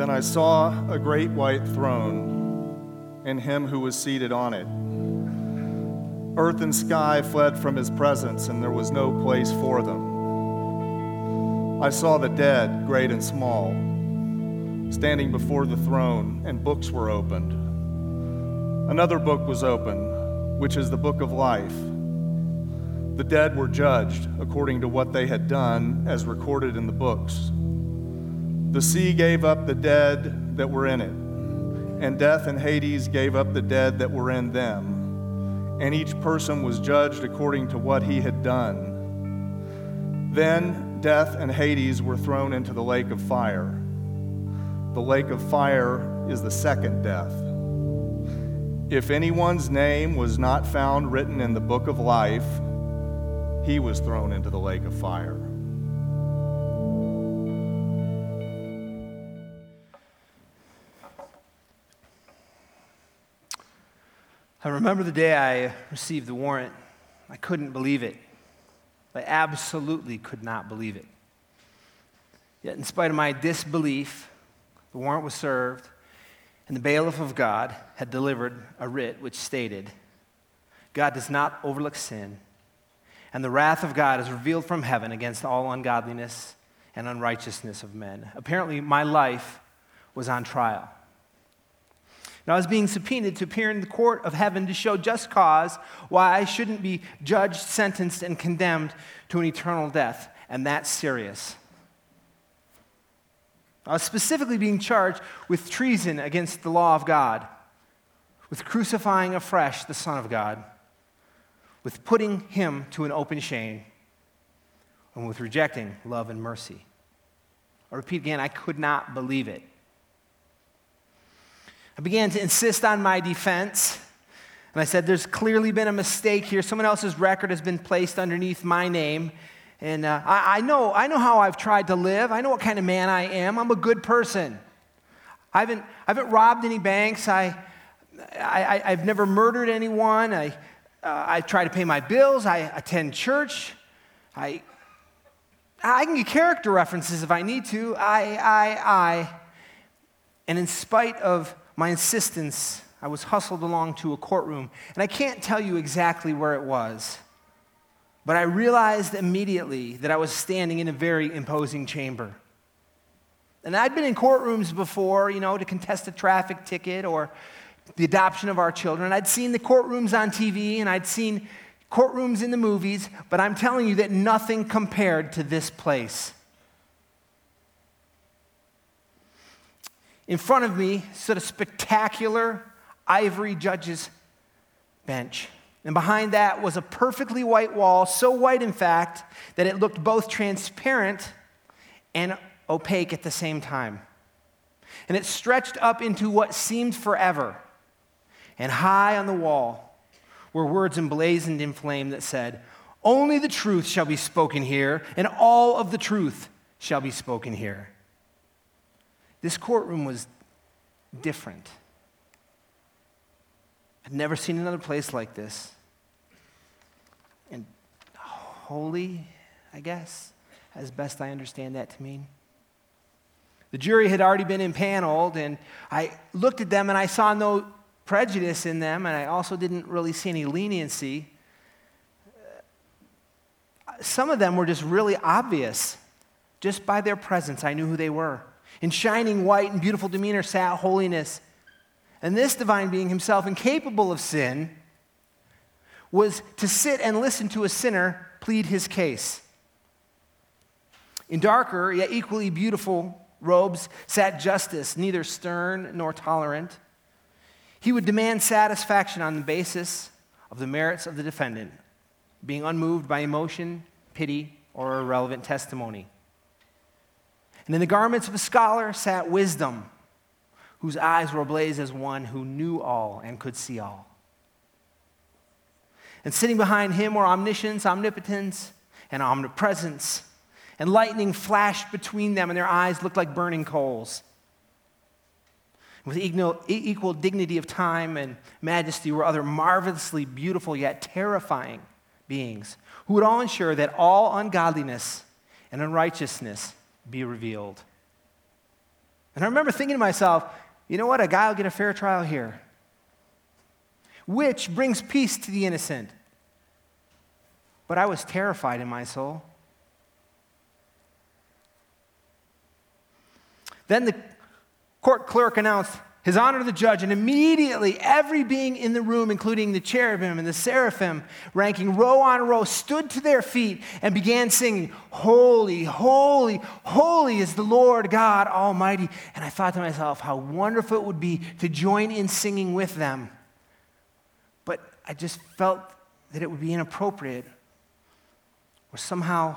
Then I saw a great white throne and him who was seated on it. Earth and sky fled from his presence, and there was no place for them. I saw the dead, great and small, standing before the throne, and books were opened. Another book was opened, which is the book of life. The dead were judged according to what they had done, as recorded in the books. The sea gave up the dead that were in it, and death and Hades gave up the dead that were in them, and each person was judged according to what he had done. Then death and Hades were thrown into the lake of fire. The lake of fire is the second death. If anyone's name was not found written in the book of life, he was thrown into the lake of fire. I remember the day I received the warrant. I couldn't believe it. I absolutely could not believe it. Yet, in spite of my disbelief, the warrant was served, and the bailiff of God had delivered a writ which stated God does not overlook sin, and the wrath of God is revealed from heaven against all ungodliness and unrighteousness of men. Apparently, my life was on trial. And I was being subpoenaed to appear in the court of heaven to show just cause why I shouldn't be judged, sentenced, and condemned to an eternal death. And that's serious. I was specifically being charged with treason against the law of God, with crucifying afresh the Son of God, with putting him to an open shame, and with rejecting love and mercy. I repeat again, I could not believe it. I began to insist on my defense. And I said, There's clearly been a mistake here. Someone else's record has been placed underneath my name. And uh, I, I, know, I know how I've tried to live. I know what kind of man I am. I'm a good person. I haven't, I haven't robbed any banks. I, I, have never murdered anyone. I, uh, I try to pay my bills. I attend church. I, I can get character references if I need to. I, I, I. And in spite of my insistence, I was hustled along to a courtroom. And I can't tell you exactly where it was, but I realized immediately that I was standing in a very imposing chamber. And I'd been in courtrooms before, you know, to contest a traffic ticket or the adoption of our children. I'd seen the courtrooms on TV and I'd seen courtrooms in the movies, but I'm telling you that nothing compared to this place. In front of me stood a spectacular ivory judge's bench. And behind that was a perfectly white wall, so white, in fact, that it looked both transparent and opaque at the same time. And it stretched up into what seemed forever. And high on the wall were words emblazoned in flame that said, Only the truth shall be spoken here, and all of the truth shall be spoken here. This courtroom was different. I'd never seen another place like this. And holy, I guess, as best I understand that to mean. The jury had already been impaneled, and I looked at them and I saw no prejudice in them, and I also didn't really see any leniency. Some of them were just really obvious. Just by their presence, I knew who they were. In shining white and beautiful demeanor sat holiness. And this divine being, himself incapable of sin, was to sit and listen to a sinner plead his case. In darker, yet equally beautiful robes sat justice, neither stern nor tolerant. He would demand satisfaction on the basis of the merits of the defendant, being unmoved by emotion, pity, or irrelevant testimony. And in the garments of a scholar sat wisdom, whose eyes were ablaze as one who knew all and could see all. And sitting behind him were omniscience, omnipotence, and omnipresence. And lightning flashed between them, and their eyes looked like burning coals. With equal dignity of time and majesty were other marvelously beautiful yet terrifying beings who would all ensure that all ungodliness and unrighteousness be revealed. And I remember thinking to myself, you know what? A guy will get a fair trial here, which brings peace to the innocent. But I was terrified in my soul. Then the court clerk announced, his honor to the judge, and immediately every being in the room, including the cherubim and the seraphim, ranking row on row, stood to their feet and began singing, Holy, holy, holy is the Lord God Almighty. And I thought to myself, how wonderful it would be to join in singing with them. But I just felt that it would be inappropriate or somehow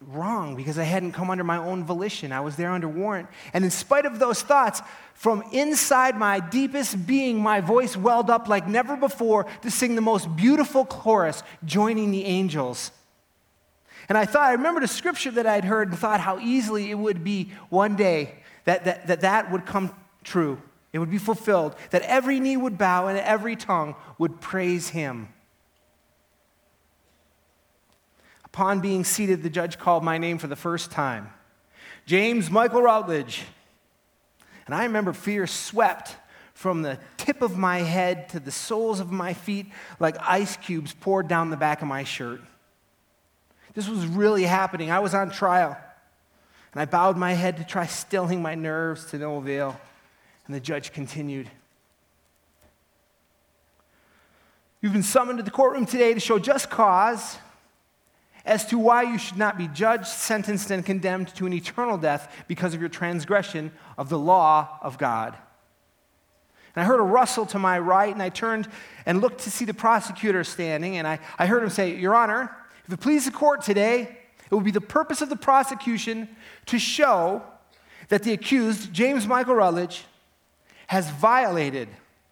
wrong because I hadn't come under my own volition. I was there under warrant. And in spite of those thoughts, from inside my deepest being, my voice welled up like never before to sing the most beautiful chorus, joining the angels. And I thought, I remembered a scripture that I'd heard and thought how easily it would be one day that that, that, that would come true. It would be fulfilled, that every knee would bow and every tongue would praise him. Upon being seated, the judge called my name for the first time James Michael Rutledge. And I remember fear swept from the tip of my head to the soles of my feet like ice cubes poured down the back of my shirt. This was really happening. I was on trial. And I bowed my head to try stilling my nerves to no avail. And the judge continued. You've been summoned to the courtroom today to show just cause as to why you should not be judged, sentenced, and condemned to an eternal death because of your transgression of the law of God. And I heard a rustle to my right, and I turned and looked to see the prosecutor standing, and I, I heard him say, Your Honor, if it please the court today, it will be the purpose of the prosecution to show that the accused, James Michael Rutledge, has violated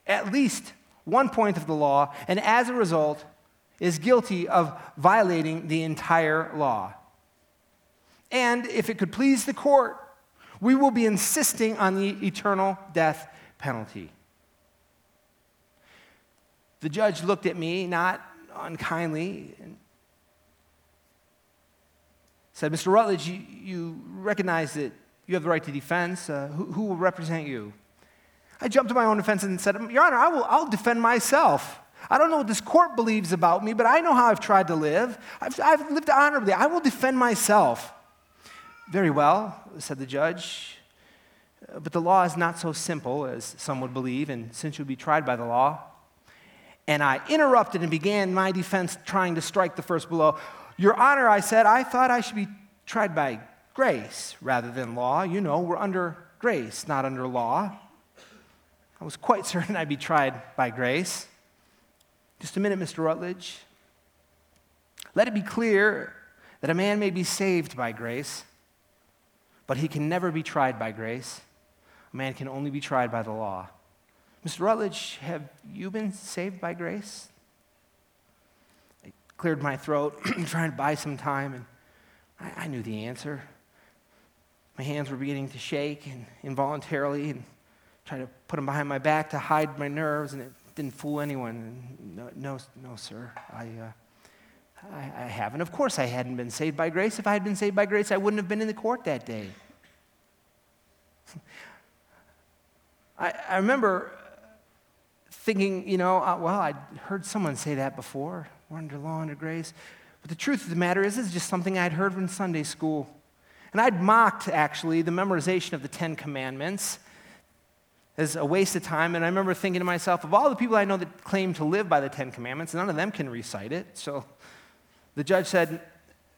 at least one point of the law, and as a result, is guilty of violating the entire law. And if it could please the court, we will be insisting on the eternal death penalty. The judge looked at me, not unkindly, and said, Mr. Rutledge, you, you recognize that you have the right to defense. Uh, who, who, will represent you? I jumped to my own defense and said, Your Honor, I will, I'll defend myself. I don't know what this court believes about me, but I know how I've tried to live. I've, I've lived honorably. I will defend myself. Very well, said the judge. Uh, but the law is not so simple as some would believe, and since you'll be tried by the law. And I interrupted and began my defense, trying to strike the first blow. Your Honor, I said, I thought I should be tried by grace rather than law. You know, we're under grace, not under law. I was quite certain I'd be tried by grace. Just a minute, Mr. Rutledge. Let it be clear that a man may be saved by grace, but he can never be tried by grace. A man can only be tried by the law. Mr. Rutledge, have you been saved by grace? I cleared my throat, trying to buy some time, and I, I, knew the answer. My hands were beginning to shake and involuntarily, and trying to put them behind my back to hide my nerves, and it didn't fool anyone. No, no, no sir. I, uh, I, I haven't. Of course, I hadn't been saved by grace. If I had been saved by grace, I wouldn't have been in the court that day. I, I remember thinking, you know, uh, well, I'd heard someone say that before. We're under law, under grace. But the truth of the matter is, it's just something I'd heard from Sunday school. And I'd mocked, actually, the memorization of the Ten Commandments as a waste of time. And I remember thinking to myself, of all the people I know that claim to live by the Ten Commandments, none of them can recite it. So the judge said,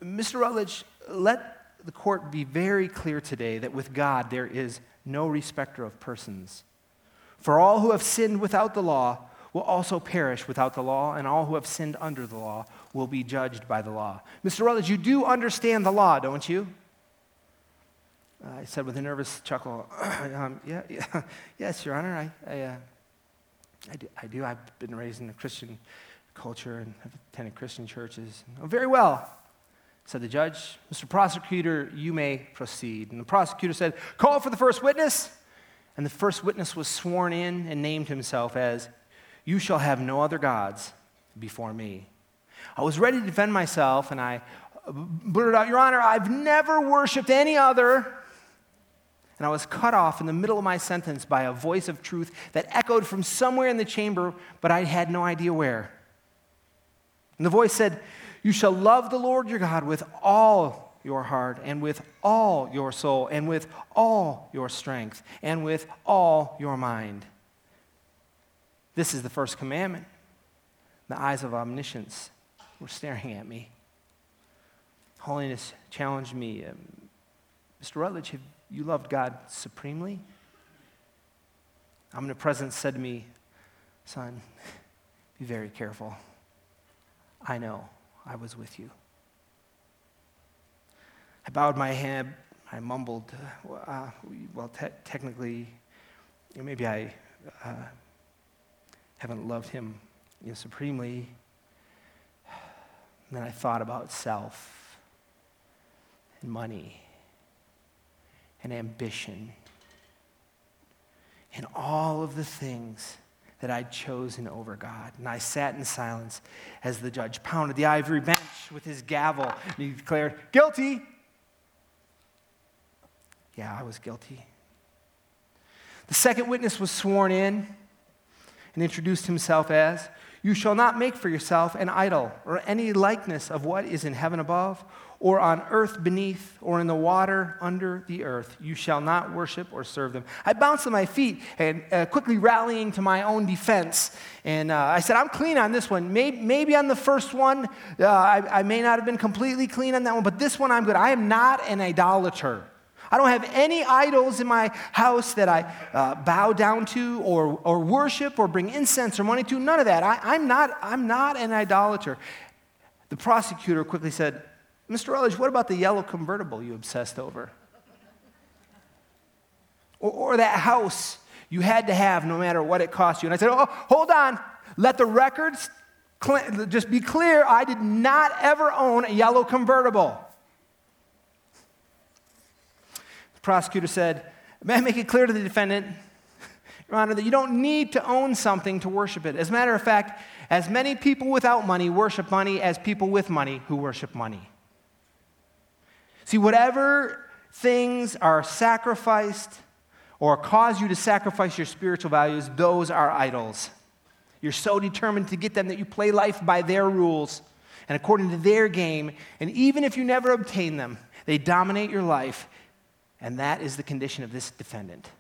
Mr. Rutledge, let the court be very clear today that with God there is no respecter of persons. For all who have sinned without the law will also perish without the law, and all who have sinned under the law will be judged by the law. Mr. Rutledge, you do understand the law, don't you? I said with a nervous chuckle, um, yeah, yeah, yes, Your Honor, I, I, uh, I, do, I do. I've been raised in a Christian culture and have attended Christian churches. Oh, very well, said the judge. Mr. Prosecutor, you may proceed. And the prosecutor said, Call for the first witness. And the first witness was sworn in and named himself as, You shall have no other gods before me. I was ready to defend myself, and I blurted out, Your Honor, I've never worshiped any other And I was cut off in the middle of my sentence by a voice of truth that echoed from somewhere in the chamber, but I had no idea where. And the voice said, You shall love the Lord your God with all your heart, and with all your soul, and with all your strength, and with all your mind. This is the first commandment. The eyes of omniscience were staring at me. Holiness challenged me. Um, Mr. Rutledge, have you loved God supremely? Omnipresence said to me, Son, be very careful. I know I was with you. I bowed my head. I mumbled, uh, well, te- technically, maybe I uh, haven't loved him you know, supremely. And then I thought about self and money and ambition and all of the things that I'd chosen over God. And I sat in silence as the judge pounded the ivory bench with his gavel and he declared, Guilty. Yeah, I was guilty. The second witness was sworn in and introduced himself as You shall not make for yourself an idol or any likeness of what is in heaven above or on earth beneath, or in the water under the earth. You shall not worship or serve them. I bounced on my feet and uh, quickly rallying to my own defense. And uh, I said, I'm clean on this one. Maybe, maybe on the first one, uh, I, I may not have been completely clean on that one, but this one I'm good. I am not an idolater. I don't have any idols in my house that I uh, bow down to or, or worship or bring incense or money to. None of that. I, am not, I'm not an idolater. The prosecutor quickly said, Mr. Rutledge, what about the yellow convertible you obsessed over? Or, or, that house you had to have no matter what it cost you. And I said, Oh, hold on. Let the records cl- just be clear. I did not ever own a yellow convertible. The prosecutor said, May I make it clear to the defendant, Your Honor, that you don't need to own something to worship it. As a matter of fact, as many people without money worship money as people with money who worship money. See, whatever things are sacrificed or cause you to sacrifice your spiritual values, those are idols. You're so determined to get them that you play life by their rules and according to their game. And even if you never obtain them, they dominate your life. And that is the condition of this defendant.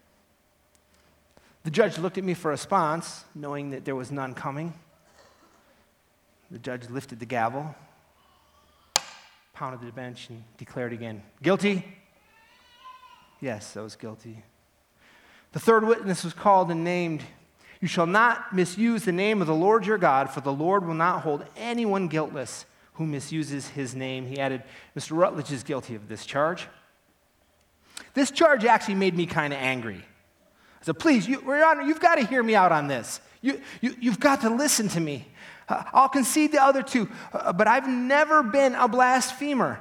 The judge looked at me for a response, knowing that there was none coming. The judge lifted the gavel pounded the bench and declared again, Guilty? Yes, I was guilty. The third witness was called and named. You shall not misuse the name of the Lord your God, for the Lord will not hold anyone guiltless who misuses his name. He added, Mr. Rutledge is guilty of this charge. This charge actually made me kind of angry. I said, please, you, Your Honor, you've got to hear me out on this. You, you, you've got to listen to me. Uh, I'll concede the other two, uh, but I've never been a blasphemer.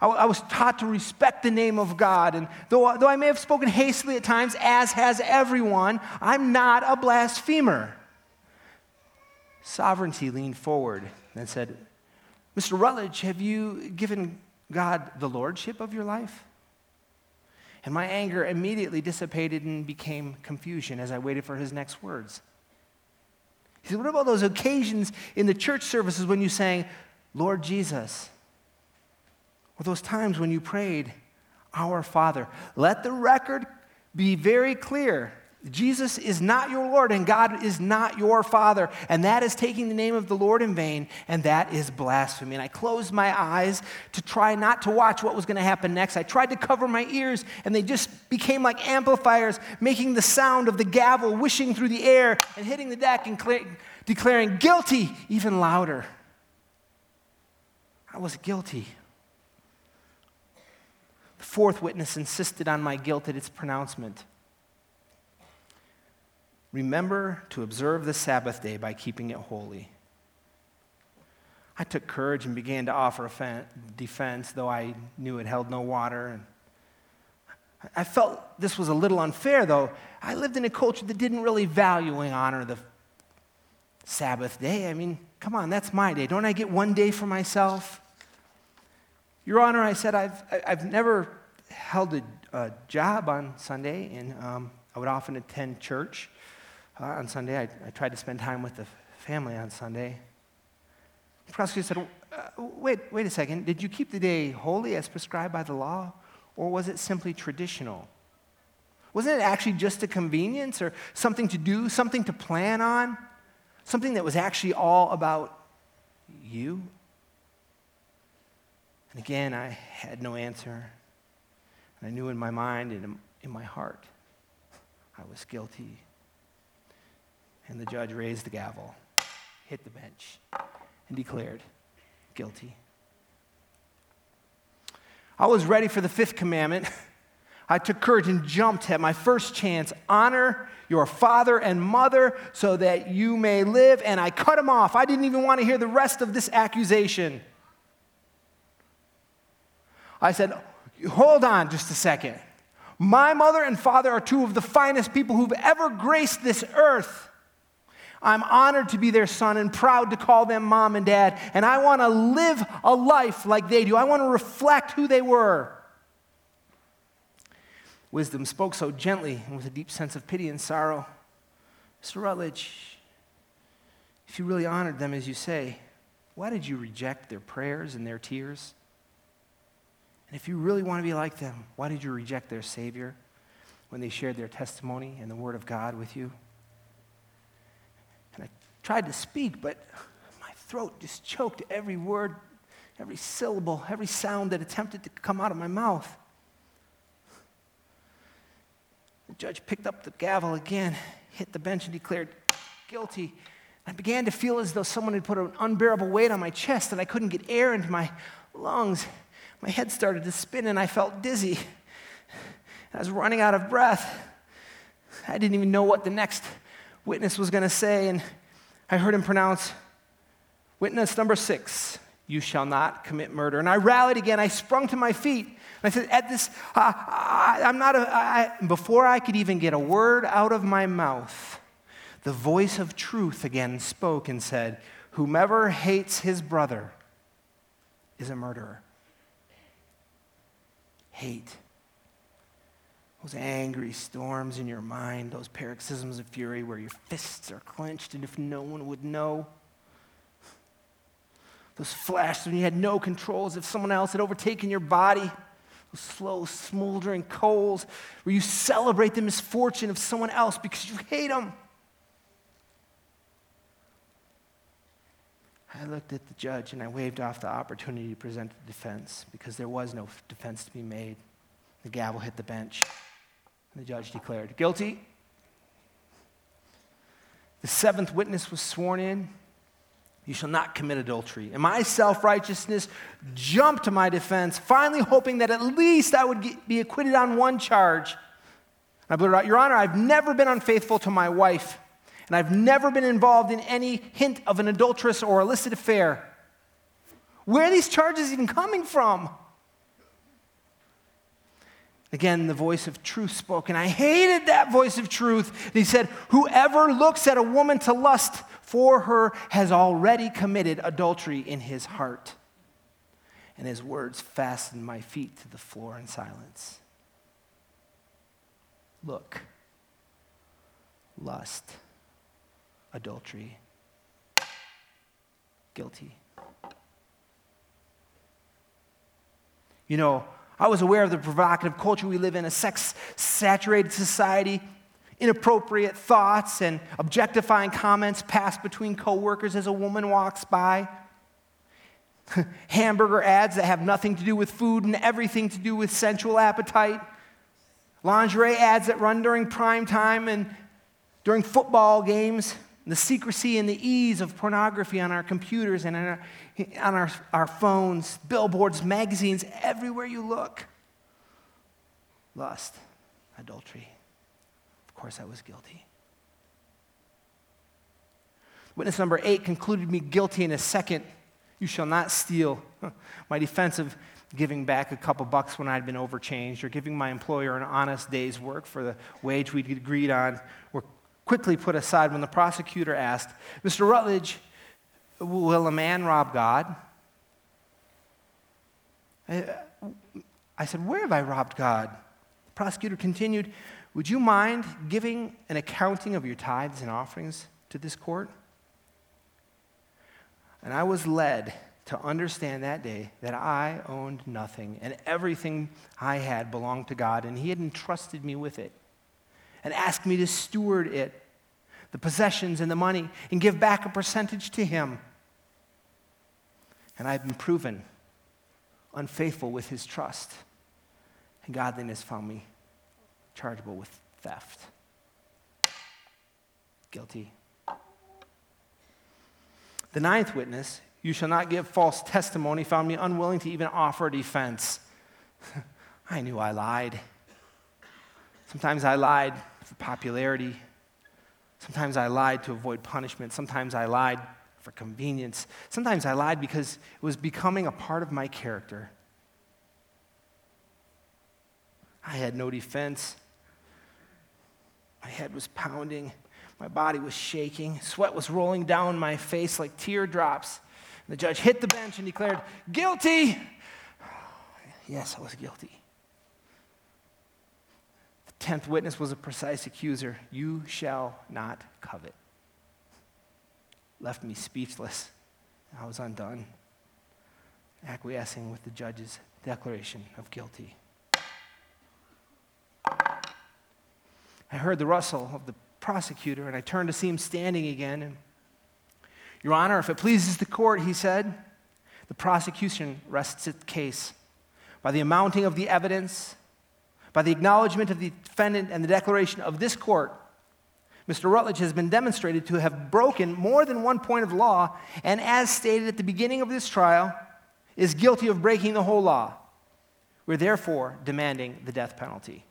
I, I, was taught to respect the name of God, and though, though I may have spoken hastily at times, as has everyone, I'm not a blasphemer. Sovereignty leaned forward and said, Mr. Rutledge, have you given God the lordship of your life? And my anger immediately dissipated and became confusion as I waited for his next words. He said, What about those occasions in the church services when you sang, Lord Jesus? Or those times when you prayed, Our Father? Let the record be very clear Jesus is not your Lord and God is not your Father. And that is taking the name of the Lord in vain, and that is blasphemy. And I closed my eyes to try not to watch what was going to happen next. I tried to cover my ears, and they just became like amplifiers, making the sound of the gavel wishing through the air and hitting the deck and cl- declaring guilty even louder. I was guilty. The fourth witness insisted on my guilt at its pronouncement. Remember to observe the Sabbath day by keeping it holy. I took courage and began to offer a defense, though I knew it held no water. And I felt this was a little unfair, though. I lived in a culture that didn't really value and honor the Sabbath day. I mean, come on, that's my day. Don't I get one day for myself? Your Honor, I said, I've, I've never held a, a job on Sunday, and um, I would often attend church uh, on Sunday. I, I, tried to spend time with the family on Sunday. The prosecutor said, uh, wait, wait a second. Did you keep the day holy as prescribed by the law, or was it simply traditional? Wasn't it actually just a convenience or something to do, something to plan on? Something that was actually all about you? And again, I had no answer. I knew in my mind and in my heart I was guilty. And the judge raised the gavel, hit the bench, and declared guilty. I was ready for the fifth commandment. I took courage and jumped at my first chance. Honor your father and mother so that you may live. And I cut him off. I didn't even want to hear the rest of this accusation. I said, Hold on just a second. My mother and father are two of the finest people who've ever graced this earth. I'm honored to be their son and proud to call them mom and dad. And I want to live a life like they do. I want to reflect who they were. Wisdom spoke so gently and with a deep sense of pity and sorrow. Mr. Rutledge, if you really honored them as you say, why did you reject their prayers and their tears? And if you really want to be like them, why did you reject their Savior when they shared their testimony and the Word of God with you? Tried to speak, but my throat just choked every word, every syllable, every sound that attempted to come out of my mouth. The judge picked up the gavel again, hit the bench, and declared guilty. I began to feel as though someone had put an unbearable weight on my chest and I couldn't get air into my lungs. My head started to spin and I felt dizzy. I was running out of breath. I didn't even know what the next witness was going to say, and I heard him pronounce, Witness number six, you shall not commit murder. And I rallied again. I sprung to my feet. And I said, At this, uh, I, am not a, I, before I could even get a word out of my mouth, the voice of truth again spoke and said, Whomever hates his brother is a murderer hate. Those angry storms in your mind, those paroxysms of fury where your fists are clenched and if no one would know. Those flashes when you had no control as if someone else had overtaken your body. Those slow, smoldering coals where you celebrate the misfortune of someone else because you hate them. I looked at the judge and I waved off the opportunity to present a defense because there was no defense to be made. The gavel hit the bench. And the judge declared guilty. The seventh witness was sworn in. You shall not commit adultery. And my self righteousness jumped to my defense, finally hoping that at least I would get, be acquitted on one charge. I blurted out, Your Honor, I've never been unfaithful to my wife and I've never been involved in any hint of an adulterous or illicit affair. Where are these charges even coming from? Again, the voice of truth spoke, and I hated that voice of truth. And he said, Whoever looks at a woman to lust for her has already committed adultery in his heart. And his words fastened my feet to the floor in silence. Look, lust adultery. Guilty. You know, I was aware of the provocative culture we live in, a sex saturated society, inappropriate thoughts and objectifying comments passed between coworkers as a woman walks by. Hamburger ads that have nothing to do with food and everything to do with sensual appetite. Lingerie ads that run during prime time and during football games the secrecy and the ease of pornography on our computers and on, our, on our, our phones, billboards, magazines, everywhere you look. Lust, adultery. Of course, I was guilty. Witness number eight concluded me guilty in a second. You shall not steal. My defense of giving back a couple bucks when I'd been overchanged or giving my employer an honest day's work for the wage we'd agreed on were quickly put aside when the prosecutor asked, Mr. Rutledge, will a man rob God? I said, Where have I robbed God? The prosecutor continued, Would you mind giving an accounting of your tithes and offerings to this court? And I was led to understand that day that I owned nothing and everything I had belonged to God, and He had entrusted me with it and asked me to steward it, the possessions and the money, and give back a percentage to Him. And I've been proven unfaithful with His trust, and godliness found me chargeable with theft. Guilty. The ninth witness, you shall not give false testimony, found me unwilling to even offer defense. I knew I lied. Sometimes I lied popularity. Sometimes I lied to avoid punishment. Sometimes I lied for convenience. Sometimes I lied because it was becoming a part of my character. I had no defense. My head was pounding. My body was shaking. Sweat was rolling down my face like teardrops. The judge hit the bench and declared, Guilty! Yes, I was guilty tenth witness was a precise accuser. You shall not covet. Left me speechless. I was undone, acquiescing with the judge's declaration of guilty. I heard the rustle of the prosecutor, and I turned to see him standing again. And, Your Honor, if it pleases the court, he said, the prosecution rests its case by the amounting of the evidence by the acknowledgement of the defendant and the declaration of this court, Mr. Rutledge has been demonstrated to have broken more than one point of law, and as stated at the beginning of this trial, is guilty of breaking the whole law. We're therefore demanding the death penalty.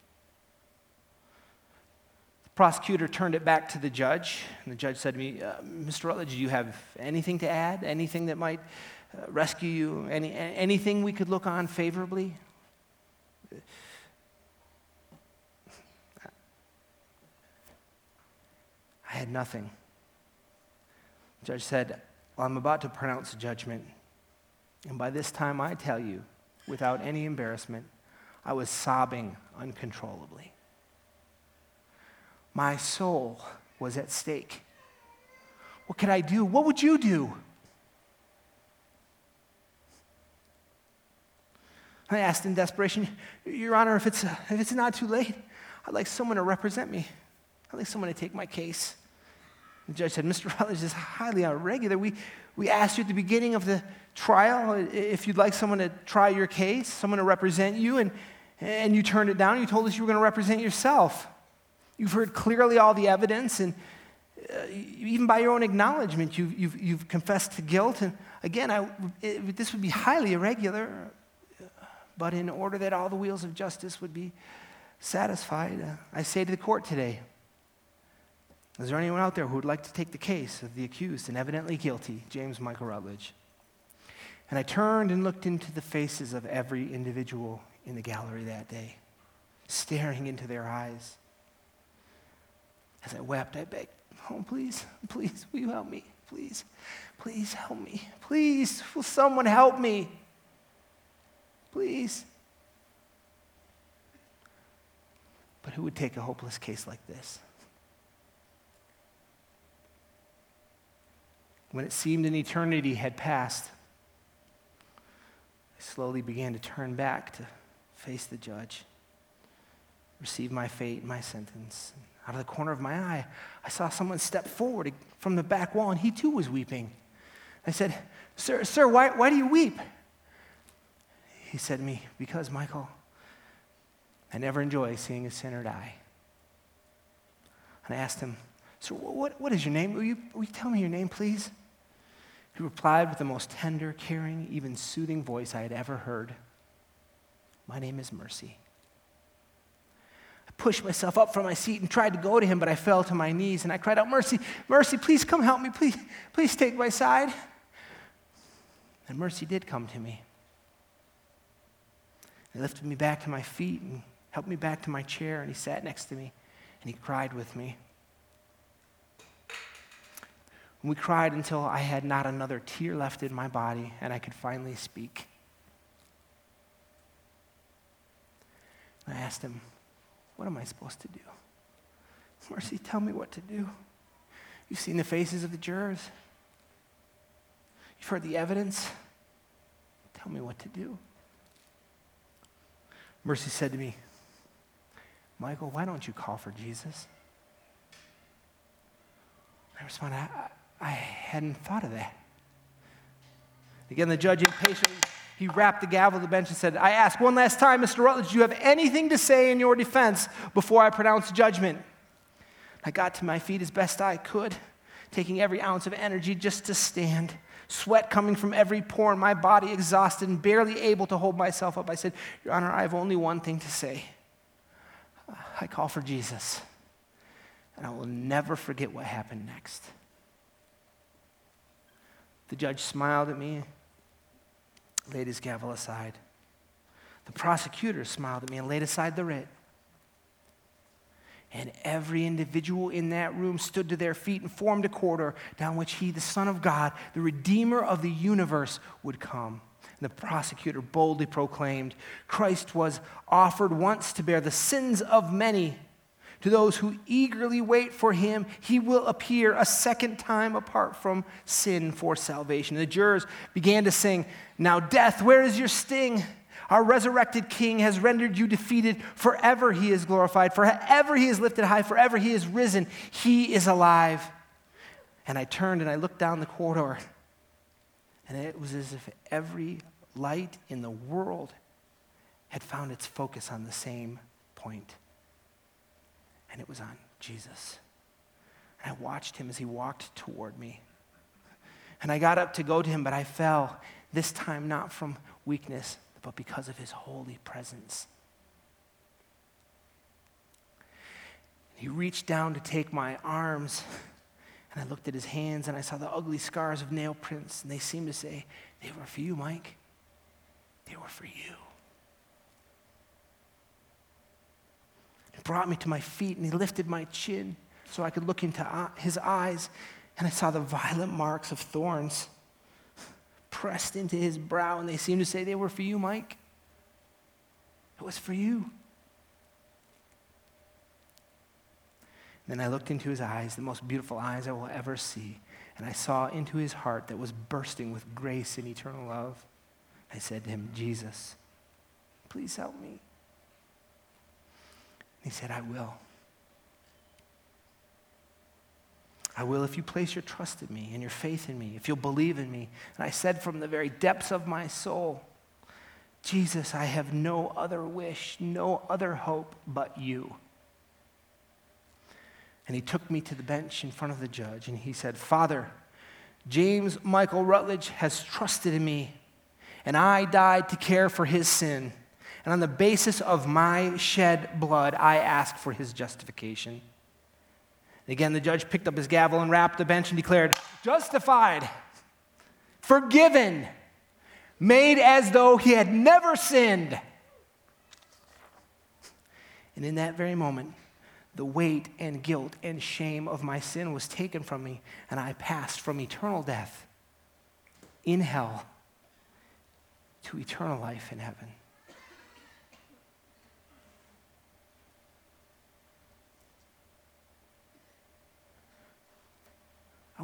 The prosecutor turned it back to the judge, and the judge said to me, uh, Mr. Rutledge, do you have anything to add? Anything that might uh, rescue you? Any, anything we could look on favorably? I had nothing. The judge said, well, I'm about to pronounce judgment. And by this time, I tell you, without any embarrassment, I was sobbing uncontrollably. My soul was at stake. What could I do? What would you do? I asked in desperation, Your Honor, if it's, if it's not too late, I'd like someone to represent me. I'd like someone to take my case. The judge said, Mr. Rutledge is highly irregular. We, we asked you at the beginning of the trial if you'd like someone to try your case, someone to represent you, and, and you turned it down. You told us you were going to represent yourself. You've heard clearly all the evidence, and uh, even by your own acknowledgement, you've, you've, you've confessed to guilt. And again, I, it, this would be highly irregular, but in order that all the wheels of justice would be satisfied, uh, I say to the court today, is there anyone out there who would like to take the case of the accused and evidently guilty, James Michael Rutledge? And I turned and looked into the faces of every individual in the gallery that day, staring into their eyes. As I wept, I begged, Oh, please, please, will you help me? Please, please help me. Please, will someone help me? Please. But who would take a hopeless case like this? When it seemed an eternity had passed, I slowly began to turn back to face the judge, receive my fate, my sentence. Out of the corner of my eye, I saw someone step forward from the back wall, and he too was weeping. I said, Sir, sir, why, why do you weep? He said to me, Because, Michael, I never enjoy seeing a sinner die. And I asked him, Sir, what, what is your name? Will you, will you tell me your name, please? He replied with the most tender, caring, even soothing voice I had ever heard My name is Mercy. I pushed myself up from my seat and tried to go to him, but I fell to my knees and I cried out, Mercy, Mercy, please come help me. Please, please take my side. And Mercy did come to me. He lifted me back to my feet and helped me back to my chair, and he sat next to me and he cried with me. We cried until I had not another tear left in my body and I could finally speak. I asked him, What am I supposed to do? Mercy, tell me what to do. You've seen the faces of the jurors, you've heard the evidence. Tell me what to do. Mercy said to me, Michael, why don't you call for Jesus? I responded, I, I hadn't thought of that. Again, the judge impatiently, he rapped the gavel on the bench and said, I ask one last time, Mr. Rutledge, do you have anything to say in your defense before I pronounce judgment? I got to my feet as best I could, taking every ounce of energy just to stand, sweat coming from every pore in my body, exhausted and barely able to hold myself up. I said, Your Honor, I have only one thing to say. I call for Jesus, and I will never forget what happened next. The judge smiled at me, laid his gavel aside. The prosecutor smiled at me and laid aside the writ. And every individual in that room stood to their feet and formed a corridor down which he, the Son of God, the Redeemer of the universe, would come. And the prosecutor boldly proclaimed Christ was offered once to bear the sins of many. To those who eagerly wait for him, he will appear a second time apart from sin for salvation. The jurors began to sing, Now, death, where is your sting? Our resurrected King has rendered you defeated. Forever he is glorified. Forever he is lifted high. Forever he is risen. He is alive. And I turned and I looked down the corridor, and it was as if every light in the world had found its focus on the same point. And it was on Jesus. And I watched him as he walked toward me. And I got up to go to him, but I fell, this time not from weakness, but because of his holy presence. He reached down to take my arms, and I looked at his hands, and I saw the ugly scars of nail prints, and they seemed to say, They were for you, Mike. They were for you. Brought me to my feet, and he lifted my chin so I could look into his eyes, and I saw the violent marks of thorns pressed into his brow, and they seemed to say they were for you, Mike. It was for you. Then I looked into his eyes, the most beautiful eyes I will ever see, and I saw into his heart that was bursting with grace and eternal love. I said to him, Jesus, please help me. He said, I will. I will if you place your trust in me and your faith in me, if you'll believe in me. And I said from the very depths of my soul, Jesus, I have no other wish, no other hope but you. And he took me to the bench in front of the judge and he said, Father, James Michael Rutledge has trusted in me, and I died to care for his sin. And on the basis of my shed blood, I ask for his justification. Again, the judge picked up his gavel and rapped the bench and declared, Justified, forgiven, made as though he had never sinned. And in that very moment, the weight and guilt and shame of my sin was taken from me, and I passed from eternal death in hell to eternal life in heaven.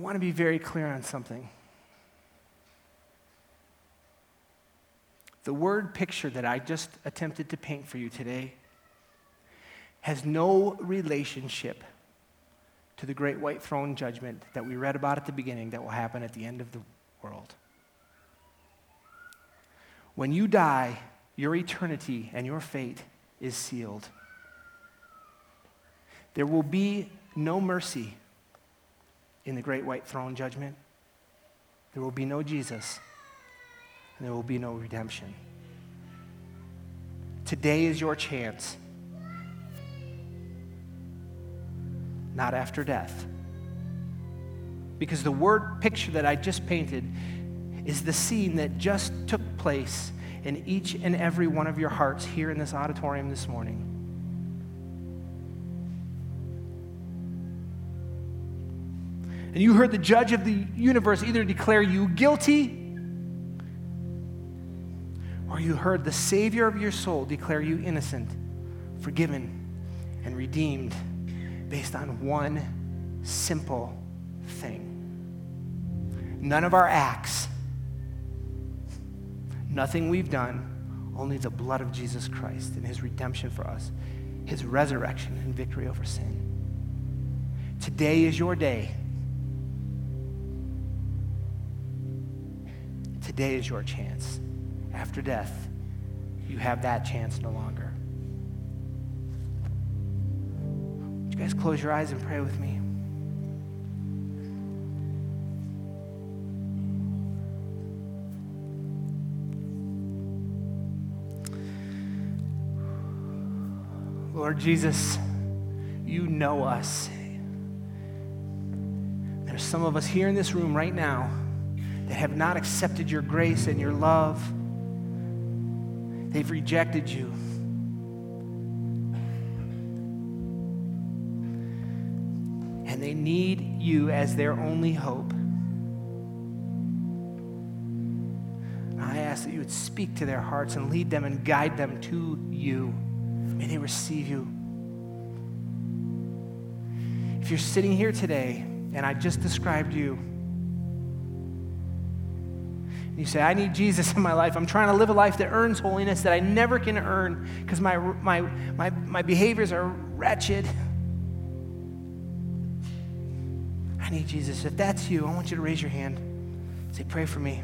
Want to be very clear on something. The word picture that I just attempted to paint for you today has no relationship to the great white throne judgment that we read about at the beginning that will happen at the end of the world. When you die, your eternity and your fate is sealed. There will be no mercy in the great white throne judgment. There will be no Jesus, and there will be no redemption. Today is your chance, not after death. Because the word picture that I just painted is the scene that just took place in each and every one of your hearts here in this auditorium this morning. And you heard the judge of the universe either declare you guilty or you heard the Savior of your soul declare you innocent forgiven, and redeemed based on one simple thing. None of our acts, nothing we've done, only the blood of Jesus Christ and his redemption for us, his resurrection and victory over sin. Today is your day. Today is your chance. After death, you have that chance no longer. Would you guys close your eyes and pray with me? Lord Jesus, you know us. There's some of us here in this room right now that have not accepted your grace and your love. They've rejected you. And they need you as their only hope. I ask that you would speak to their hearts and lead them and guide them to you. May they receive you. If you're sitting here today and I just described you, you say, I need Jesus in my life. I'm trying to live a life that earns holiness that I never can earn because my, my, my, my behaviors are wretched. I need Jesus. If that's you, I want you to raise your hand. Say, pray for me.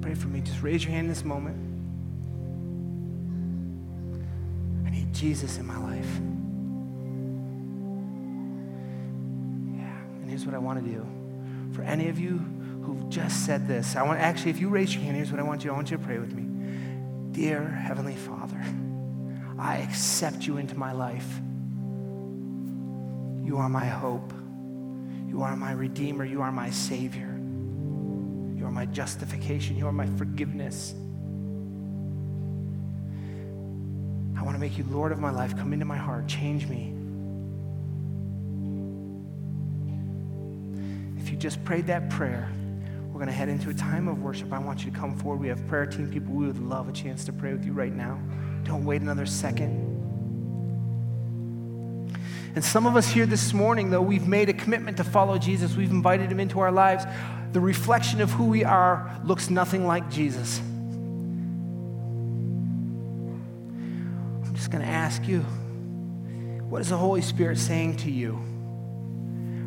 Pray for me. Just raise your hand in this moment. I need Jesus in my life. Yeah. And here's what I want to do. For any of you who just said this. I want actually, if you raise your hand, here's what I want you. I want you to pray with me. Dear Heavenly Father, I accept you into my life. You are my hope. You are my Redeemer. You are my Savior. You are my justification. You are my forgiveness. I want to make you Lord of my life. Come into my heart. Change me. If you just prayed that prayer, we're going to head into a time of worship. I want you to come forward. We have prayer team people. We would love a chance to pray with you right now. Don't wait another second. And some of us here this morning, though, we've made a commitment to follow Jesus. We've invited him into our lives. The reflection of who we are looks nothing like Jesus. I'm just going to ask you what is the Holy Spirit saying to you?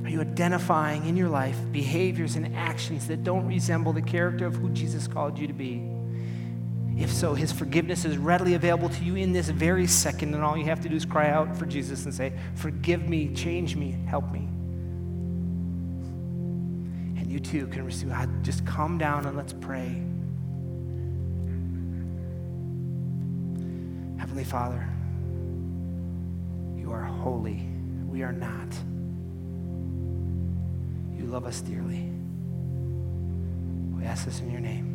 Are you identifying in your life behaviors and actions that don't resemble the character of who Jesus called you to be? If so, his forgiveness is readily available to you in this very second, and all you have to do is cry out for Jesus and say, Forgive me, change me, help me. And you too can receive. Ah, just calm down and let's pray. Heavenly Father, you are holy. We are not love us dearly. We ask this in your name.